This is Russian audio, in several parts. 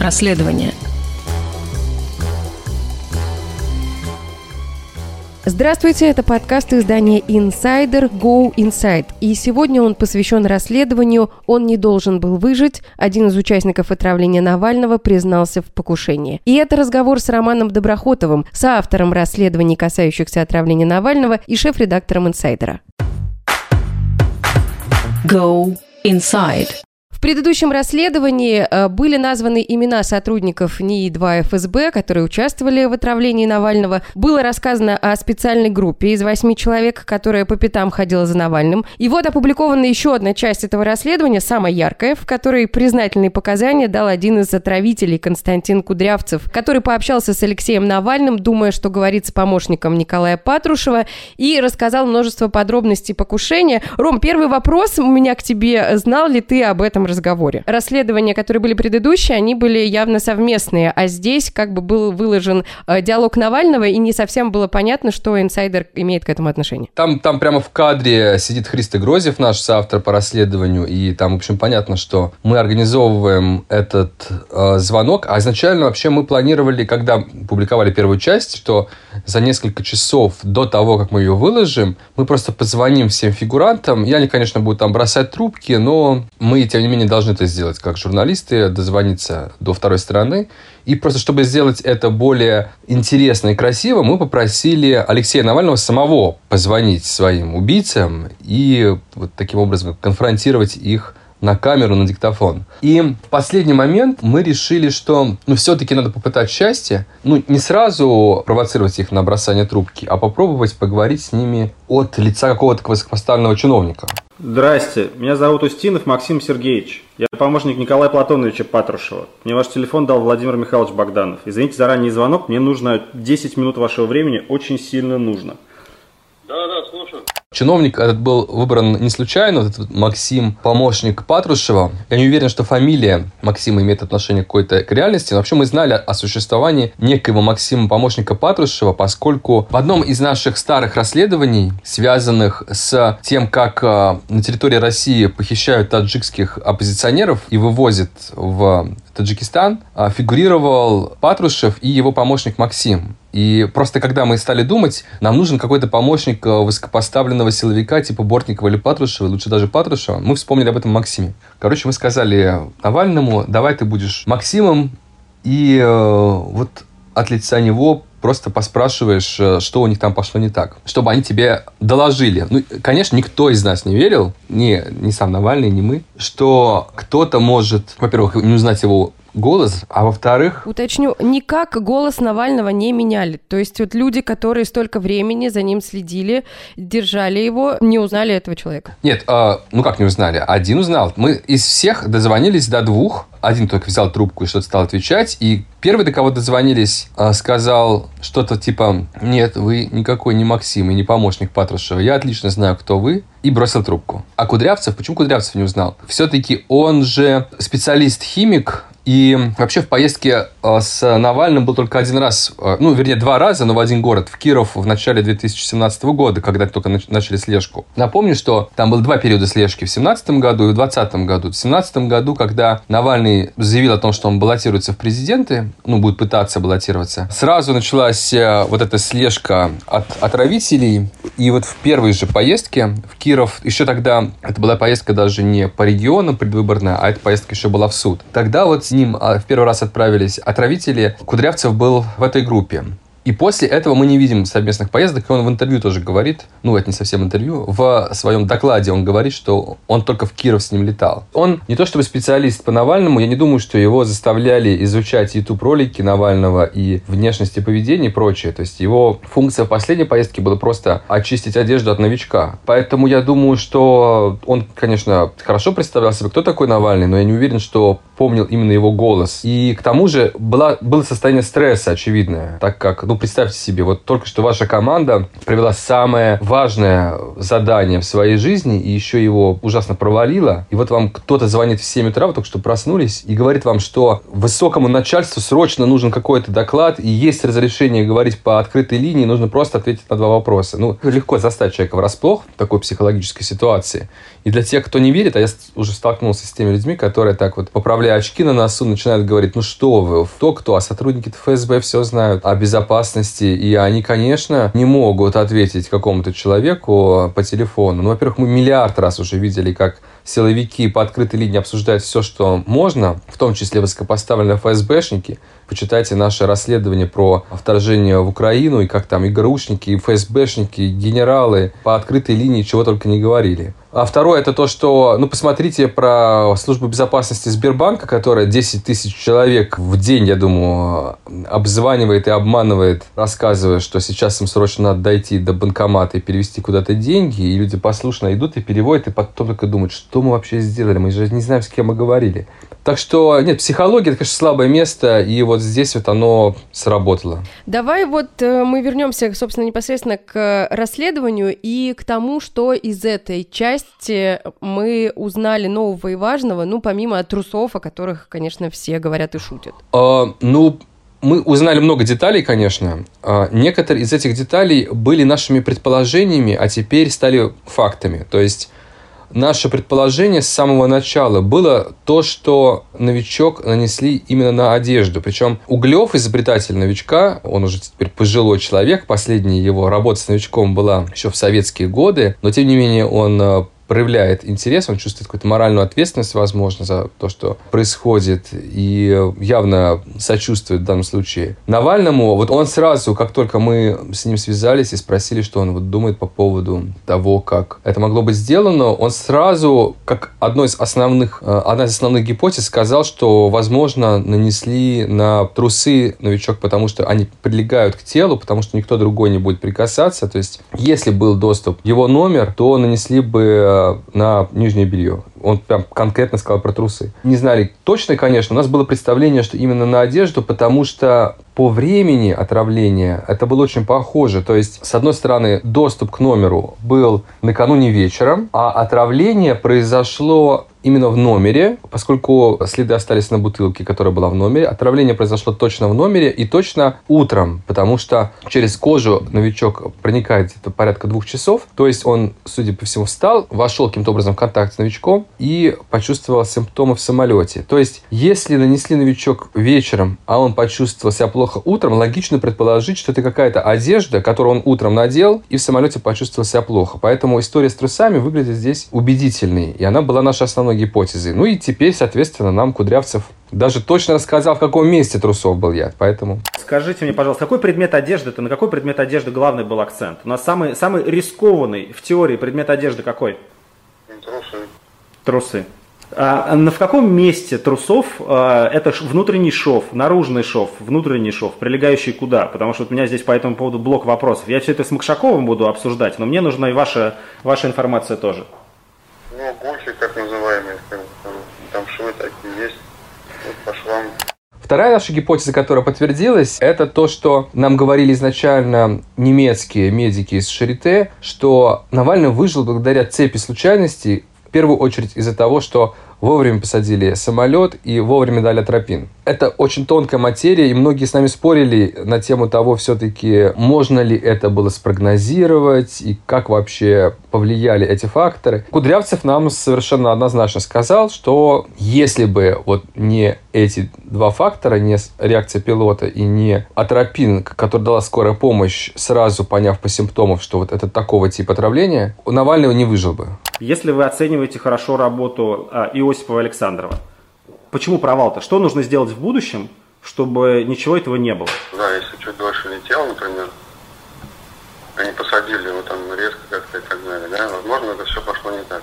расследования. Здравствуйте, это подкаст издания Insider Go Inside. И сегодня он посвящен расследованию «Он не должен был выжить». Один из участников отравления Навального признался в покушении. И это разговор с Романом Доброхотовым, соавтором расследований, касающихся отравления Навального и шеф-редактором Инсайдера. Go Inside. В предыдущем расследовании э, были названы имена сотрудников НИИ-2 ФСБ, которые участвовали в отравлении Навального. Было рассказано о специальной группе из восьми человек, которая по пятам ходила за Навальным. И вот опубликована еще одна часть этого расследования, самая яркая, в которой признательные показания дал один из отравителей Константин Кудрявцев, который пообщался с Алексеем Навальным, думая, что говорит с помощником Николая Патрушева, и рассказал множество подробностей покушения. Ром, первый вопрос у меня к тебе. Знал ли ты об этом разговоре. Расследования, которые были предыдущие, они были явно совместные, а здесь как бы был выложен э, диалог Навального, и не совсем было понятно, что инсайдер имеет к этому отношение. Там, там прямо в кадре сидит Христо Грозев, наш соавтор по расследованию, и там, в общем, понятно, что мы организовываем этот э, звонок, а изначально вообще мы планировали, когда публиковали первую часть, что за несколько часов до того, как мы ее выложим, мы просто позвоним всем фигурантам, и они, конечно, будут там бросать трубки, но мы, тем не менее, должны это сделать как журналисты, дозвониться до второй стороны. И просто чтобы сделать это более интересно и красиво, мы попросили Алексея Навального самого позвонить своим убийцам и вот таким образом конфронтировать их на камеру, на диктофон. И в последний момент мы решили, что ну, все-таки надо попытать счастье. Ну, не сразу провоцировать их на бросание трубки, а попробовать поговорить с ними от лица какого-то высокопоставленного чиновника. Здрасте, меня зовут Устинов Максим Сергеевич. Я помощник Николая Платоновича Патрушева. Мне ваш телефон дал Владимир Михайлович Богданов. Извините за ранний звонок, мне нужно 10 минут вашего времени, очень сильно нужно. Да, да. Чиновник этот был выбран не случайно, вот этот Максим, помощник Патрушева. Я не уверен, что фамилия Максима имеет отношение какой-то к реальности, но вообще мы знали о существовании некоего Максима, помощника Патрушева, поскольку в одном из наших старых расследований, связанных с тем, как э, на территории России похищают таджикских оппозиционеров и вывозят в Таджикистан, э, фигурировал Патрушев и его помощник Максим. И просто когда мы стали думать, нам нужен какой-то помощник э, высокопоставленного силовика типа Бортникова или Патрушева, лучше даже Патрушева, мы вспомнили об этом Максиме. Короче, мы сказали Навальному, давай ты будешь Максимом, и э, вот от лица него просто поспрашиваешь, э, что у них там пошло не так, чтобы они тебе доложили. Ну, конечно, никто из нас не верил, ни, ни сам Навальный, ни мы, что кто-то может, во-первых, не узнать его голос, а во-вторых... Уточню, никак голос Навального не меняли. То есть вот люди, которые столько времени за ним следили, держали его, не узнали этого человека? Нет, э, ну как не узнали? Один узнал. Мы из всех дозвонились до двух. Один только взял трубку и что-то стал отвечать. И первый, до кого дозвонились, э, сказал что-то типа «Нет, вы никакой не Максим и не помощник Патрушева. Я отлично знаю, кто вы». И бросил трубку. А Кудрявцев, почему Кудрявцев не узнал? Все-таки он же специалист-химик, и вообще в поездке э, с Навальным был только один раз, э, ну, вернее, два раза, но в один город, в Киров в начале 2017 года, когда только начали слежку. Напомню, что там было два периода слежки, в 2017 году и в 2020 году. В 2017 году, когда Навальный заявил о том, что он баллотируется в президенты, ну, будет пытаться баллотироваться, сразу началась э, вот эта слежка от отравителей, и вот в первой же поездке в Киров, еще тогда, это была поездка даже не по регионам предвыборная, а эта поездка еще была в суд. Тогда вот ним а, в первый раз отправились отравители, Кудрявцев был в этой группе. И после этого мы не видим совместных поездок, и он в интервью тоже говорит, ну, это не совсем интервью, в своем докладе он говорит, что он только в Киров с ним летал. Он не то чтобы специалист по Навальному, я не думаю, что его заставляли изучать YouTube-ролики Навального и внешность и поведение и прочее. То есть его функция в последней поездке была просто очистить одежду от новичка. Поэтому я думаю, что он, конечно, хорошо представлял себе, кто такой Навальный, но я не уверен, что помнил именно его голос. И к тому же была, было состояние стресса очевидное, так как ну, представьте себе, вот только что ваша команда провела самое важное задание в своей жизни и еще его ужасно провалила. И вот вам кто-то звонит в 7 утра, вы только что проснулись, и говорит вам, что высокому начальству срочно нужен какой-то доклад, и есть разрешение говорить по открытой линии, нужно просто ответить на два вопроса. Ну, легко застать человека врасплох в такой психологической ситуации. И для тех, кто не верит, а я уже столкнулся с теми людьми, которые так вот поправляют белые очки на носу начинают говорить, ну что вы, кто кто, а сотрудники ФСБ все знают о безопасности, и они, конечно, не могут ответить какому-то человеку по телефону. Ну, во-первых, мы миллиард раз уже видели, как силовики по открытой линии обсуждают все, что можно, в том числе высокопоставленные ФСБшники. Почитайте наше расследование про вторжение в Украину, и как там и ГРУшники, и ФСБшники, и генералы по открытой линии чего только не говорили. А второе, это то, что, ну, посмотрите про службу безопасности Сбербанка, которая 10 тысяч человек в день, я думаю, обзванивает и обманывает, рассказывая, что сейчас им срочно надо дойти до банкомата и перевести куда-то деньги, и люди послушно идут и переводят, и потом только думают, что мы вообще сделали, мы же не знаем, с кем мы говорили. Так что, нет, психология, это, конечно, слабое место, и вот здесь вот оно сработало. Давай вот э, мы вернемся, собственно, непосредственно к расследованию и к тому, что из этой части мы узнали нового и важного, ну, помимо трусов, о которых, конечно, все говорят и шутят. А, ну, мы узнали много деталей, конечно. А, некоторые из этих деталей были нашими предположениями, а теперь стали фактами. То есть наше предположение с самого начала было то, что новичок нанесли именно на одежду. Причем Углев, изобретатель новичка, он уже теперь пожилой человек, последняя его работа с новичком была еще в советские годы, но тем не менее он э, проявляет интерес, он чувствует какую-то моральную ответственность, возможно, за то, что происходит, и явно сочувствует в данном случае Навальному. Вот он сразу, как только мы с ним связались и спросили, что он вот думает по поводу того, как это могло быть сделано, он сразу, как одной из основных, э, одна из основных гипотез, сказал, что, возможно, нанесли на трусы новичок, потому что они прилегают к телу, потому что никто другой не будет прикасаться. То есть, если был доступ его номер, то нанесли бы э, на нижнее белье. Он прям конкретно сказал про трусы. Не знали точно, конечно. У нас было представление, что именно на одежду, потому что по времени отравления это было очень похоже. То есть, с одной стороны, доступ к номеру был накануне вечером, а отравление произошло именно в номере, поскольку следы остались на бутылке, которая была в номере. Отравление произошло точно в номере и точно утром, потому что через кожу новичок проникает где-то порядка двух часов. То есть он, судя по всему, встал, вошел каким-то образом в контакт с новичком и почувствовал симптомы в самолете. То есть, если нанесли новичок вечером, а он почувствовал себя плохо утром, логично предположить, что это какая-то одежда, которую он утром надел и в самолете почувствовал себя плохо. Поэтому история с трусами выглядит здесь убедительной, и она была нашей основной гипотезой. Ну и теперь, соответственно, нам Кудрявцев даже точно рассказал, в каком месте трусов был я, поэтому... Скажите мне, пожалуйста, какой предмет одежды, это на какой предмет одежды главный был акцент? У нас самый, самый рискованный в теории предмет одежды какой? Трусы. Трусы. А в каком месте трусов а, это внутренний шов, наружный шов, внутренний шов, прилегающий куда? Потому что вот у меня здесь по этому поводу блок вопросов. Я все это с Макшаковым буду обсуждать, но мне нужна и ваша, ваша информация тоже. Ну, гульфи, так называемые, там, там швы такие есть, вот по швам. Вторая наша гипотеза, которая подтвердилась, это то, что нам говорили изначально немецкие медики из Шарите, что Навальный выжил благодаря цепи случайностей, в первую очередь из-за того, что вовремя посадили самолет и вовремя дали тропин. Это очень тонкая материя, и многие с нами спорили на тему того, все-таки можно ли это было спрогнозировать, и как вообще повлияли эти факторы. Кудрявцев нам совершенно однозначно сказал, что если бы вот не эти два фактора, не реакция пилота и не атропин, который дала скорая помощь, сразу поняв по симптомам, что вот это такого типа отравления, у Навального не выжил бы. Если вы оцениваете хорошо работу а, Иосифа Александрова, почему провал-то? Что нужно сделать в будущем, чтобы ничего этого не было? Да, если чуть дольше летел, например, они посадили его там резко как-то и так далее, да, возможно, это все пошло не так.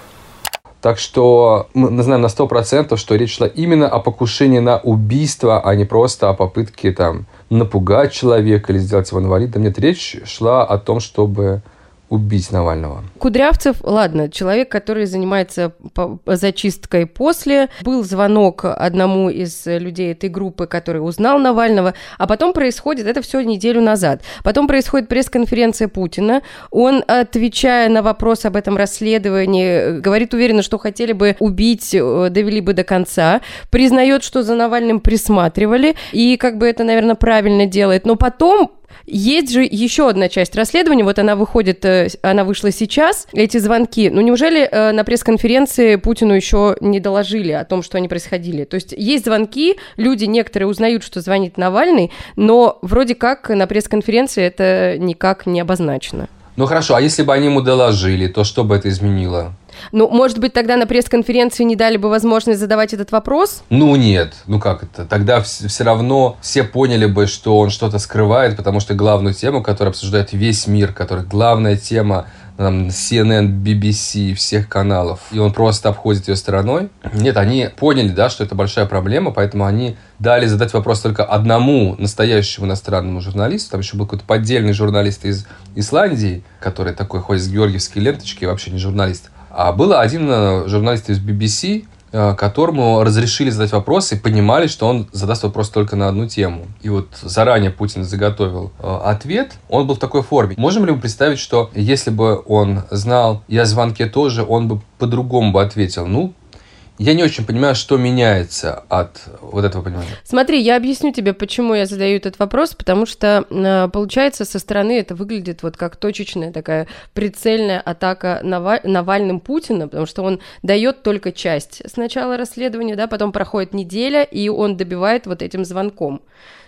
Так что мы знаем на 100%, что речь шла именно о покушении на убийство, а не просто о попытке там напугать человека или сделать его инвалидом. Нет, речь шла о том, чтобы убить Навального. Кудрявцев, ладно, человек, который занимается зачисткой после. Был звонок одному из людей этой группы, который узнал Навального, а потом происходит, это все неделю назад, потом происходит пресс-конференция Путина. Он, отвечая на вопрос об этом расследовании, говорит уверенно, что хотели бы убить, э, довели бы до конца, признает, что за Навальным присматривали, и как бы это, наверное, правильно делает. Но потом Есть же еще одна часть расследования, вот она выходит, э, она вышла сейчас, эти звонки. Ну неужели э, на пресс-конференции Путину еще не доложили о том, что они происходили? То есть есть звонки, люди некоторые узнают, что звонит Навальный, но вроде как на пресс-конференции это никак не обозначено. Ну хорошо, а если бы они ему доложили, то что бы это изменило? Ну, может быть, тогда на пресс-конференции не дали бы возможность задавать этот вопрос? Ну нет, ну как это? Тогда все равно все поняли бы, что он что-то скрывает, потому что главную тему, которую обсуждает весь мир, которая главная тема там, CNN, BBC, всех каналов, и он просто обходит ее стороной. Нет, они поняли, да, что это большая проблема, поэтому они дали задать вопрос только одному настоящему иностранному журналисту. Там еще был какой-то поддельный журналист из Исландии, который такой ходит с георгиевской ленточки, вообще не журналист. А был один э, журналист из BBC, э, которому разрешили задать вопрос и понимали, что он задаст вопрос только на одну тему. И вот заранее Путин заготовил э, ответ, он был в такой форме. Можем ли мы представить, что если бы он знал и о звонке тоже, он бы по-другому бы ответил? Ну, я не очень понимаю, что меняется от вот этого понимания. Смотри, я объясню тебе, почему я задаю этот вопрос, потому что, а, получается, со стороны это выглядит вот как точечная такая прицельная атака Навальным Путина, потому что он дает только часть сначала расследования, да, потом проходит неделя, и он добивает вот этим звонком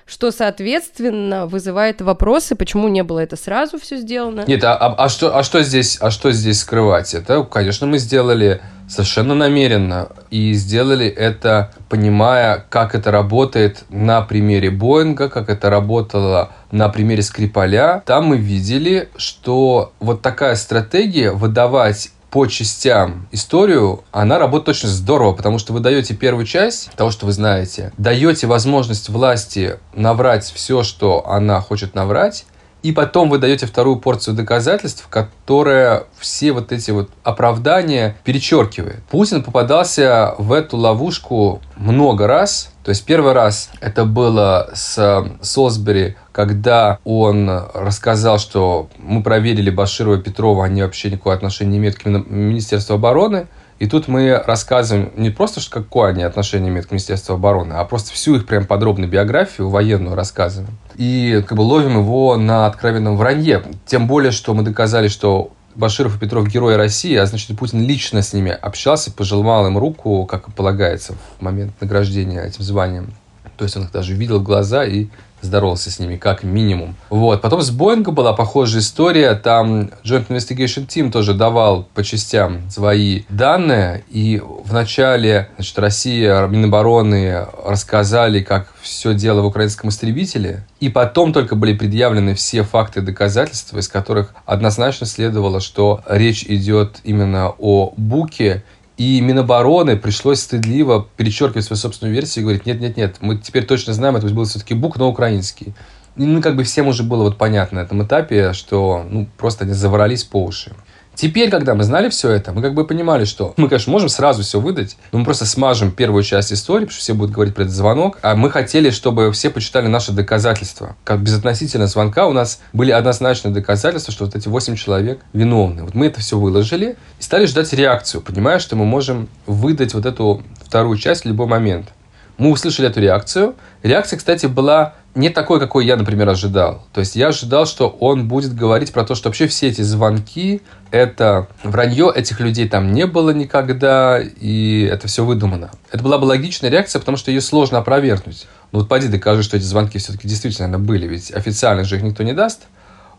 что, соответственно, вызывает вопросы, почему не было это сразу все сделано. Нет, а, а, а, что, а, что здесь, а что здесь скрывать? Это, конечно, мы сделали совершенно намеренно. И сделали это, понимая, как это работает на примере Боинга, как это работало на примере Скрипаля. Там мы видели, что вот такая стратегия выдавать по частям историю, она работает очень здорово, потому что вы даете первую часть того, что вы знаете, даете возможность власти наврать все, что она хочет наврать, и потом вы даете вторую порцию доказательств, которая все вот эти вот оправдания перечеркивает. Путин попадался в эту ловушку много раз. То есть первый раз это было с Солсбери, когда он рассказал, что мы проверили Баширова и Петрова, они вообще никакого отношения не имеют к Министерству обороны. И тут мы рассказываем не просто, что какое они отношение имеют к Министерству обороны, а просто всю их прям подробную биографию военную рассказываем. И как бы ловим его на откровенном вранье. Тем более, что мы доказали, что Баширов и Петров герои России, а значит, Путин лично с ними общался, пожелал им руку, как и полагается в момент награждения этим званием. То есть он их даже видел в глаза и здоровался с ними, как минимум. Вот. Потом с Боинга была похожая история. Там Joint Investigation Team тоже давал по частям свои данные. И вначале значит, Россия, Минобороны рассказали, как все дело в украинском истребителе. И потом только были предъявлены все факты и доказательства, из которых однозначно следовало, что речь идет именно о Буке и Минобороны пришлось стыдливо перечеркивать свою собственную версию и говорить, нет-нет-нет, мы теперь точно знаем, это был все-таки бук, но украинский. И, ну, как бы всем уже было вот понятно на этом этапе, что ну, просто они заворались по уши. Теперь, когда мы знали все это, мы как бы понимали, что мы, конечно, можем сразу все выдать, но мы просто смажем первую часть истории, потому что все будут говорить про этот звонок. А мы хотели, чтобы все почитали наши доказательства. Как безотносительно звонка у нас были однозначные доказательства, что вот эти восемь человек виновны. Вот мы это все выложили и стали ждать реакцию, понимая, что мы можем выдать вот эту вторую часть в любой момент. Мы услышали эту реакцию. Реакция, кстати, была не такой, какой я, например, ожидал. То есть я ожидал, что он будет говорить про то, что вообще все эти звонки – это вранье, этих людей там не было никогда, и это все выдумано. Это была бы логичная реакция, потому что ее сложно опровергнуть. Ну вот пойди докажи, что эти звонки все-таки действительно были, ведь официально же их никто не даст.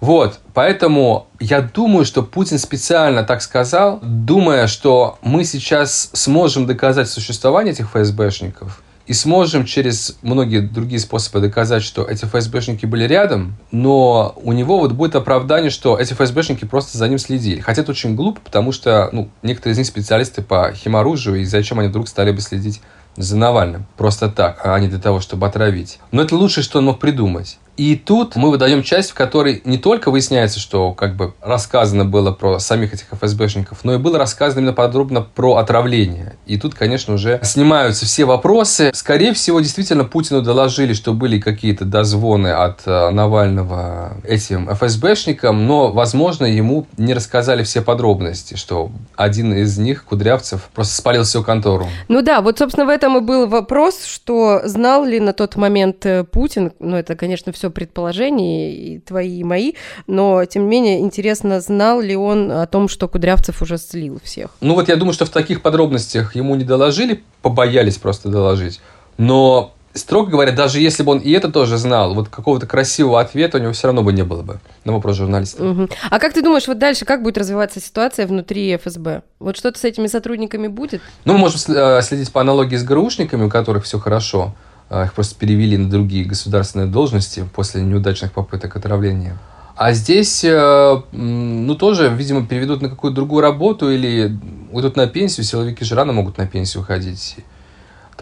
Вот, поэтому я думаю, что Путин специально так сказал, думая, что мы сейчас сможем доказать существование этих ФСБшников – и сможем через многие другие способы доказать, что эти ФСБшники были рядом, но у него вот будет оправдание, что эти ФСБшники просто за ним следили. Хотя это очень глупо, потому что ну, некоторые из них специалисты по химоружию, и зачем они вдруг стали бы следить за Навальным просто так, а не для того, чтобы отравить. Но это лучшее, что он мог придумать. И тут мы выдаем часть, в которой не только выясняется, что как бы рассказано было про самих этих ФСБшников, но и было рассказано именно подробно про отравление. И тут, конечно, уже снимаются все вопросы. Скорее всего, действительно, Путину доложили, что были какие-то дозвоны от э, Навального этим ФСБшникам, но, возможно, ему не рассказали все подробности, что один из них, Кудрявцев, просто спалил всю контору. Ну да, вот, собственно, в этом и был вопрос, что знал ли на тот момент э, Путин, ну это, конечно, все все предположения, и твои, и мои, но, тем не менее, интересно, знал ли он о том, что Кудрявцев уже слил всех? Ну вот я думаю, что в таких подробностях ему не доложили, побоялись просто доложить. Но строго говоря, даже если бы он и это тоже знал, вот какого-то красивого ответа у него все равно бы не было бы на вопрос журналиста. Угу. А как ты думаешь, вот дальше как будет развиваться ситуация внутри ФСБ? Вот что-то с этими сотрудниками будет? Ну, мы можем э, следить по аналогии с ГРУшниками, у которых все хорошо. А, их просто перевели на другие государственные должности после неудачных попыток отравления. А здесь, э, ну, тоже, видимо, переведут на какую-то другую работу или уйдут на пенсию. Силовики же рано могут на пенсию уходить.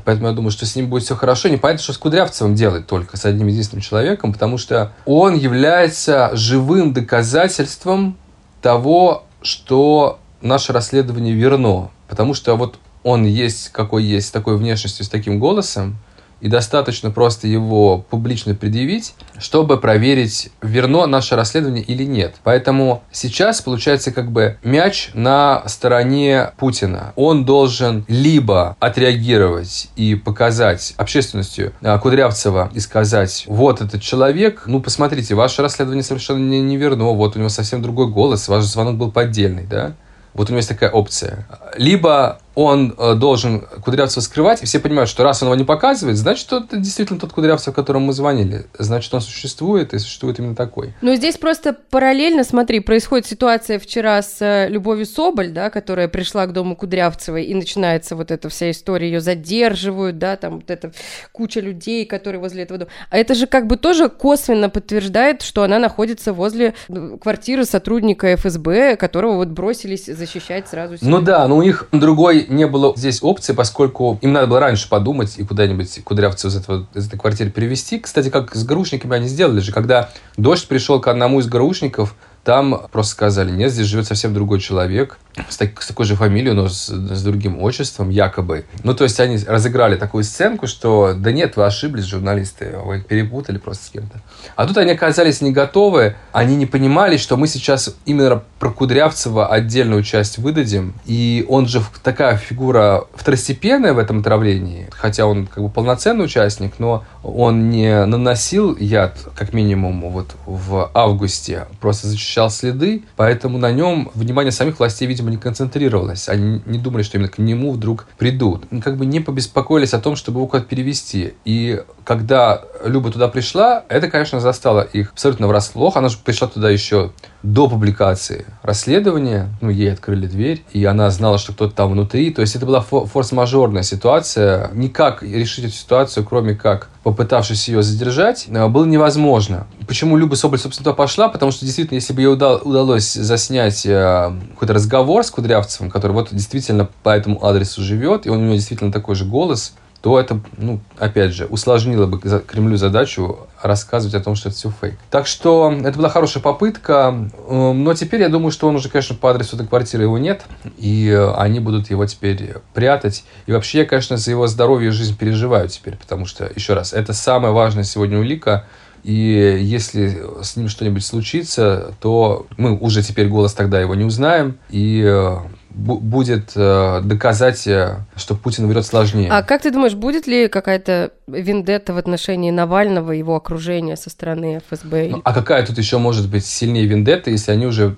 Поэтому я думаю, что с ним будет все хорошо. Непонятно, что с Кудрявцевым делать только, с одним единственным человеком, потому что он является живым доказательством того, что наше расследование верно. Потому что вот он есть, какой есть, с такой внешностью, с таким голосом, и достаточно просто его публично предъявить, чтобы проверить, верно наше расследование или нет. Поэтому сейчас получается как бы мяч на стороне Путина. Он должен либо отреагировать и показать общественностью а, Кудрявцева и сказать, вот этот человек, ну посмотрите, ваше расследование совершенно не, не верно, вот у него совсем другой голос, ваш звонок был поддельный, да? Вот у него есть такая опция. Либо он э, должен Кудрявцева скрывать, и все понимают, что раз он его не показывает, значит, это действительно тот Кудрявцев, которому мы звонили. Значит, он существует, и существует именно такой. Ну, здесь просто параллельно, смотри, происходит ситуация вчера с э, Любовью Соболь, да, которая пришла к дому Кудрявцевой, и начинается вот эта вся история, ее задерживают, да, там вот эта куча людей, которые возле этого дома. А это же как бы тоже косвенно подтверждает, что она находится возле квартиры сотрудника ФСБ, которого вот бросились защищать сразу. Себе. Ну да, но у них другой не было здесь опции, поскольку им надо было раньше подумать и куда-нибудь Кудрявцев из, этого, из этой квартиры перевести. Кстати, как с грушниками они сделали же, когда дождь пришел к одному из грушников, там просто сказали, нет, здесь живет совсем другой человек, с, так, с такой же фамилией, но с, с другим отчеством, якобы. Ну, то есть, они разыграли такую сценку, что, да нет, вы ошиблись, журналисты, вы перепутали просто с кем-то. А тут они оказались не готовы, они не понимали, что мы сейчас именно про Кудрявцева отдельную часть выдадим, и он же такая фигура второстепенная в этом отравлении, хотя он как бы полноценный участник, но он не наносил яд, как минимум, вот в августе, просто зачищал следы, поэтому на нем внимание самих властей, видимо, не концентрировалась. Они не думали, что именно к нему вдруг придут. Они как бы не побеспокоились о том, чтобы его куда-то перевести. И когда Люба туда пришла, это, конечно, застало их абсолютно врасплох. Она же пришла туда еще до публикации расследования. Ну, ей открыли дверь, и она знала, что кто-то там внутри. То есть это была форс-мажорная ситуация. Никак решить эту ситуацию, кроме как попытавшись ее задержать, э, было невозможно. Почему Люба Соболь, собственно, туда пошла? Потому что, действительно, если бы ей удалось заснять э, какой-то разговор с Кудрявцевым, который вот действительно по этому адресу живет, и он у него действительно такой же голос, то это, ну, опять же, усложнило бы Кремлю задачу рассказывать о том, что это все фейк. Так что это была хорошая попытка, э, но теперь я думаю, что он уже, конечно, по адресу этой квартиры его нет, и они будут его теперь прятать. И вообще я, конечно, за его здоровье и жизнь переживаю теперь, потому что, еще раз, это самая важная сегодня улика, и если с ним что-нибудь случится, то мы уже теперь голос тогда его не узнаем, и э, будет э, доказать, э, что Путин врет сложнее. А как ты думаешь, будет ли какая-то вендетта в отношении Навального и его окружения со стороны ФСБ? Ну, а какая тут еще может быть сильнее вендетта, если они уже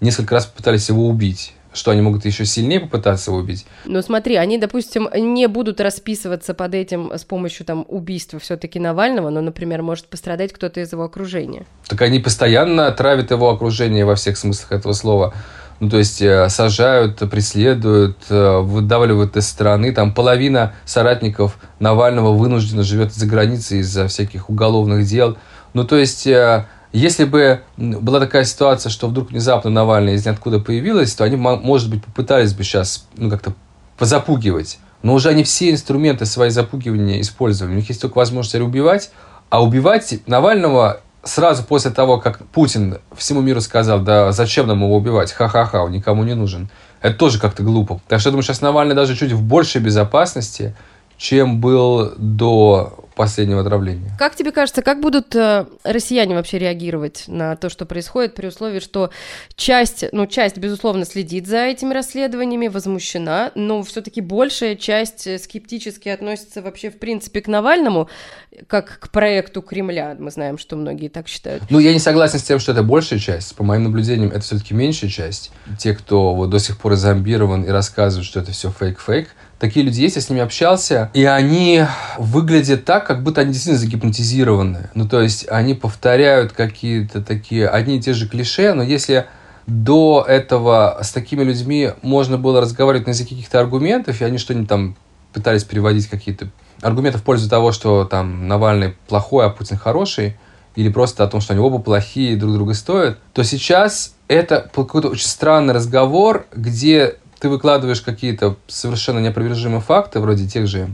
несколько раз попытались его убить? Что они могут еще сильнее попытаться его убить? Ну смотри, они, допустим, не будут расписываться под этим с помощью там убийства все-таки Навального, но, например, может пострадать кто-то из его окружения. Так они постоянно травят его окружение во всех смыслах этого слова. Ну, то есть э, сажают, преследуют, э, выдавливают из страны. Там половина соратников Навального вынуждена живет за границей из-за всяких уголовных дел. Ну, то есть, э, если бы была такая ситуация, что вдруг внезапно Навальный из ниоткуда появилась, то они, может быть, попытались бы сейчас ну, как-то позапугивать. Но уже они все инструменты свои запугивания использовали. У них есть только возможность убивать. А убивать Навального сразу после того, как Путин всему миру сказал, да зачем нам его убивать, ха-ха-ха, он никому не нужен, это тоже как-то глупо. Так что я думаю, сейчас Навальный даже чуть в большей безопасности, чем был до последнего отравления. Как тебе кажется, как будут э, россияне вообще реагировать на то, что происходит, при условии, что часть, ну, часть, безусловно, следит за этими расследованиями, возмущена, но все-таки большая часть э, скептически относится вообще, в принципе, к Навальному, как к проекту Кремля. Мы знаем, что многие так считают. Ну, я не согласен с тем, что это большая часть. По моим наблюдениям, это все-таки меньшая часть. Те, кто вот до сих пор зомбирован и рассказывают, что это все фейк-фейк, Такие люди есть, я с ними общался, и они выглядят так, как будто они действительно загипнотизированы. Ну, то есть, они повторяют какие-то такие одни и те же клише, но если до этого с такими людьми можно было разговаривать на языке каких-то аргументов, и они что-нибудь там пытались переводить какие-то аргументы в пользу того, что там Навальный плохой, а Путин хороший, или просто о том, что они оба плохие и друг друга стоят, то сейчас это какой-то очень странный разговор, где ты выкладываешь какие-то совершенно неопровержимые факты, вроде тех же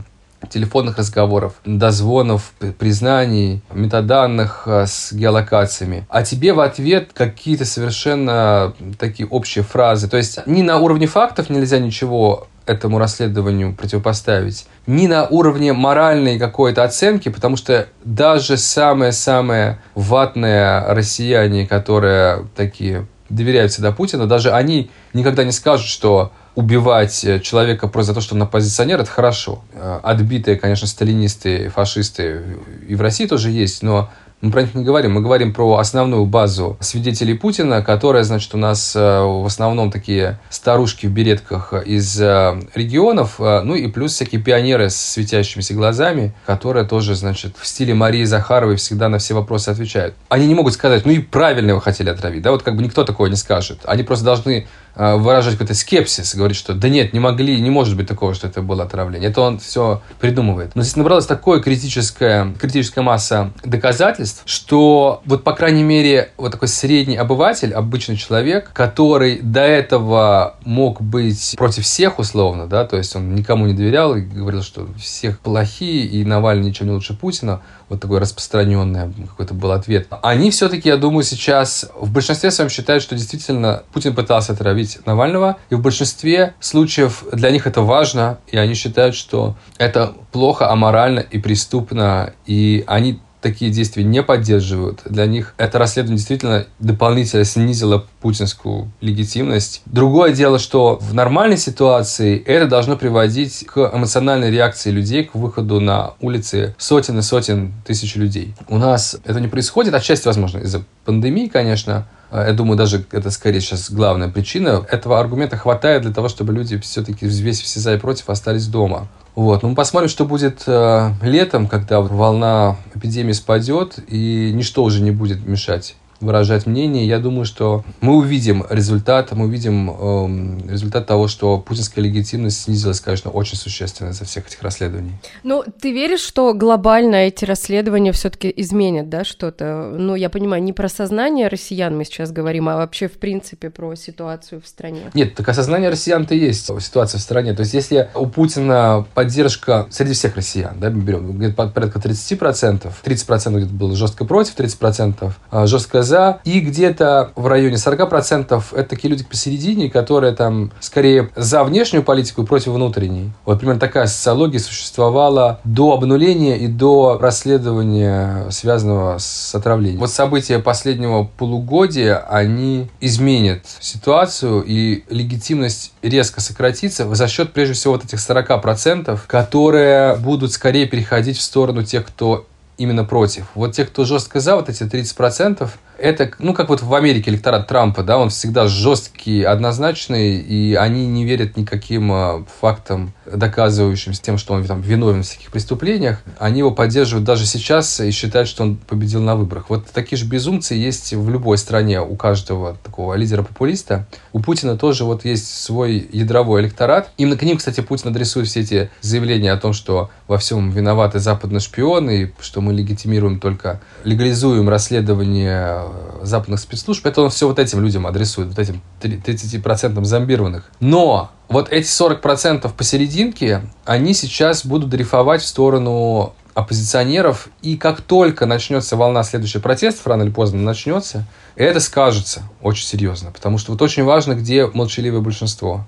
телефонных разговоров, дозвонов, признаний, метаданных а, с геолокациями, а тебе в ответ какие-то совершенно такие общие фразы. То есть ни на уровне фактов нельзя ничего этому расследованию противопоставить, ни на уровне моральной какой-то оценки, потому что даже самые-самые ватные россияне, которые такие доверяют всегда Путину, даже они никогда не скажут, что убивать человека просто за то, что он оппозиционер, это хорошо. Э, отбитые, конечно, сталинисты, фашисты и в России тоже есть, но мы про них не говорим. Мы говорим про основную базу свидетелей Путина, которая, значит, у нас э, в основном такие старушки в беретках из э, регионов, ну и плюс всякие пионеры с светящимися глазами, которые тоже, значит, в стиле Марии Захаровой всегда на все вопросы отвечают. Они не могут сказать, ну и правильно его хотели отравить, да, вот как бы никто такого не скажет. Они просто должны Э, выражать какой-то скепсис, говорить, что да нет, не могли, не может быть такого, что это было отравление. Это он все придумывает. Но здесь набралась такая критическая, критическая масса доказательств, что вот, по крайней мере, вот такой средний обыватель, обычный человек, который до этого мог быть против всех условно, да, то есть он никому не доверял и говорил, что всех плохие и Навальный ничем не лучше Путина, вот такой распространенный какой-то был ответ. Они все-таки, я думаю, сейчас в большинстве своем считают, что действительно Путин пытался отравить Навального, и в большинстве случаев для них это важно, и они считают, что это плохо, аморально и преступно, и они такие действия не поддерживают. Для них это расследование действительно дополнительно снизило путинскую легитимность. Другое дело, что в нормальной ситуации это должно приводить к эмоциональной реакции людей, к выходу на улицы сотен и сотен тысяч людей. У нас это не происходит, отчасти, возможно, из-за пандемии, конечно, я думаю, даже это скорее сейчас главная причина. Этого аргумента хватает для того, чтобы люди все-таки весь все за и против остались дома. Вот. Ну, мы посмотрим, что будет э, летом, когда волна эпидемии спадет, и ничто уже не будет мешать выражать мнение. Я думаю, что мы увидим результат, мы увидим э, результат того, что путинская легитимность снизилась, конечно, очень существенно из-за всех этих расследований. Ну, ты веришь, что глобально эти расследования все-таки изменят, да, что-то? Ну, я понимаю, не про сознание россиян мы сейчас говорим, а вообще, в принципе, про ситуацию в стране. Нет, так осознание россиян-то есть, ситуация в стране. То есть, если у Путина поддержка среди всех россиян, да, мы берем где-то порядка 30%, 30% где-то было жестко против, 30% а, жестко за, за, и где-то в районе 40% это такие люди посередине, которые там скорее за внешнюю политику и против внутренней. Вот примерно такая социология существовала до обнуления и до расследования, связанного с отравлением. Вот события последнего полугодия, они изменят ситуацию, и легитимность резко сократится за счет, прежде всего, вот этих 40%, которые будут скорее переходить в сторону тех, кто именно против. Вот те, кто жестко за, вот эти 30%, это, ну, как вот в Америке электорат Трампа, да, он всегда жесткий, однозначный, и они не верят никаким а, фактам, доказывающим тем, что он там виновен в всяких преступлениях. Они его поддерживают даже сейчас и считают, что он победил на выборах. Вот такие же безумцы есть в любой стране у каждого такого лидера-популиста. У Путина тоже вот есть свой ядровой электорат. Именно к ним, кстати, Путин адресует все эти заявления о том, что во всем виноваты западные шпионы, и что мы легитимируем только, легализуем расследование западных спецслужб, это он все вот этим людям адресует, вот этим 30% зомбированных. Но вот эти 40% посерединке, они сейчас будут дрейфовать в сторону оппозиционеров, и как только начнется волна следующих протестов, рано или поздно начнется, это скажется очень серьезно, потому что вот очень важно, где молчаливое большинство.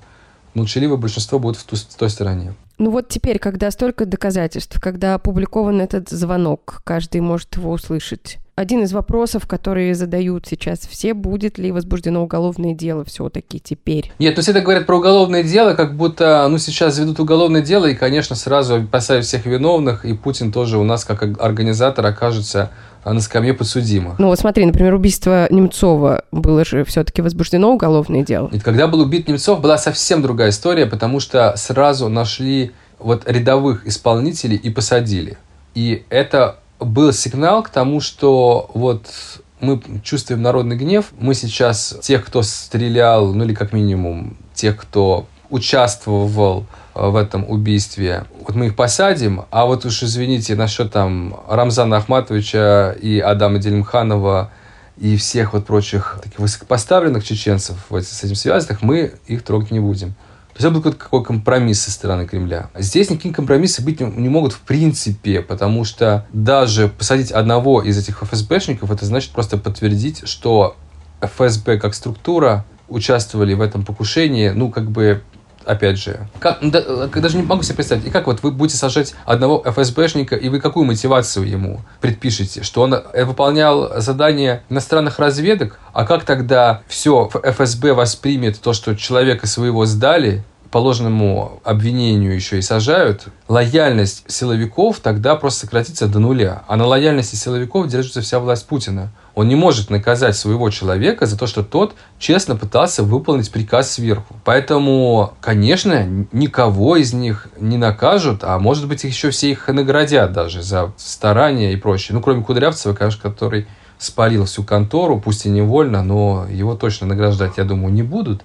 Молчаливое большинство будет в, ту, в той стороне. Ну вот теперь, когда столько доказательств, когда опубликован этот звонок, каждый может его услышать. Один из вопросов, которые задают сейчас все, будет ли возбуждено уголовное дело все-таки теперь? Нет, то есть это говорят про уголовное дело, как будто, ну, сейчас ведут уголовное дело, и, конечно, сразу посадят всех виновных, и Путин тоже у нас, как организатор, окажется на скамье подсудимых. Ну вот смотри, например, убийство Немцова было же все-таки возбуждено уголовное дело. И когда был убит Немцов, была совсем другая история, потому что сразу нашли вот рядовых исполнителей и посадили. И это был сигнал к тому, что вот мы чувствуем народный гнев. Мы сейчас тех, кто стрелял, ну или как минимум тех, кто участвовал в этом убийстве, вот мы их посадим, а вот уж извините насчет там Рамзана Ахматовича и Адама Делимханова и всех вот прочих таких высокопоставленных чеченцев с этим связанных, мы их трогать не будем. То есть это был какой компромисс со стороны Кремля. Здесь никакие компромиссы быть не могут в принципе, потому что даже посадить одного из этих ФСБшников, это значит просто подтвердить, что ФСБ как структура участвовали в этом покушении, ну, как бы опять же, как, да, даже не могу себе представить, и как вот вы будете сажать одного ФСБшника, и вы какую мотивацию ему предпишете? Что он э, выполнял задание иностранных разведок? А как тогда все ФСБ воспримет то, что человека своего сдали, по ложному обвинению еще и сажают, лояльность силовиков тогда просто сократится до нуля. А на лояльности силовиков держится вся власть Путина. Он не может наказать своего человека за то, что тот честно пытался выполнить приказ сверху. Поэтому, конечно, никого из них не накажут, а может быть еще все их наградят даже за старания и прочее. Ну, кроме Кудрявцева, конечно, который спалил всю контору, пусть и невольно, но его точно награждать, я думаю, не будут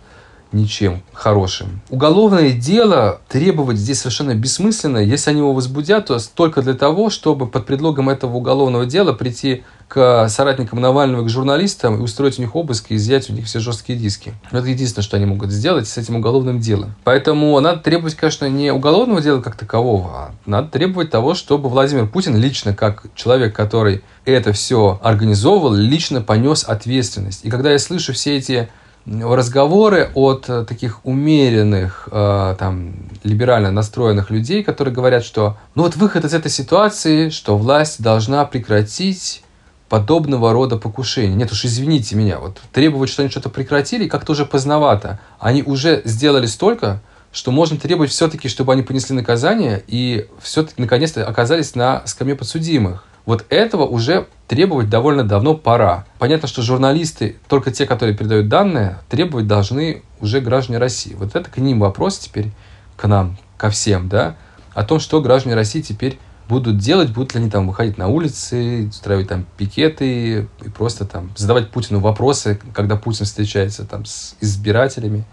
ничем хорошим. Уголовное дело требовать здесь совершенно бессмысленно. Если они его возбудят, то только для того, чтобы под предлогом этого уголовного дела прийти к соратникам Навального, к журналистам и устроить у них обыск и изъять у них все жесткие диски. Это единственное, что они могут сделать с этим уголовным делом. Поэтому надо требовать, конечно, не уголовного дела как такового, а надо требовать того, чтобы Владимир Путин лично, как человек, который это все организовывал, лично понес ответственность. И когда я слышу все эти разговоры от э, таких умеренных, э, там, либерально настроенных людей, которые говорят, что ну вот выход из этой ситуации, что власть должна прекратить подобного рода покушения. Нет уж, извините меня, вот требовать, что они что-то прекратили, как-то уже поздновато. Они уже сделали столько, что можно требовать все-таки, чтобы они понесли наказание и все-таки наконец-то оказались на скамье подсудимых. Вот этого уже требовать довольно давно пора. Понятно, что журналисты, только те, которые передают данные, требовать должны уже граждане России. Вот это к ним вопрос теперь, к нам, ко всем, да, о том, что граждане России теперь будут делать, будут ли они там выходить на улицы, устраивать там пикеты и просто там задавать Путину вопросы, когда Путин встречается там с избирателями.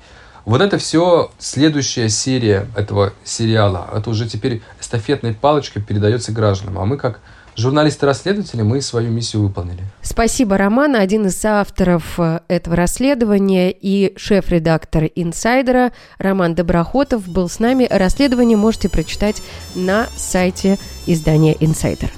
Вот это все следующая серия этого сериала. Это уже теперь эстафетной палочкой передается гражданам. А мы как журналисты-расследователи, мы свою миссию выполнили. Спасибо, Роман, один из авторов э, этого расследования и шеф-редактор «Инсайдера» Роман Доброхотов был с нами. Расследование можете прочитать на сайте издания «Инсайдер».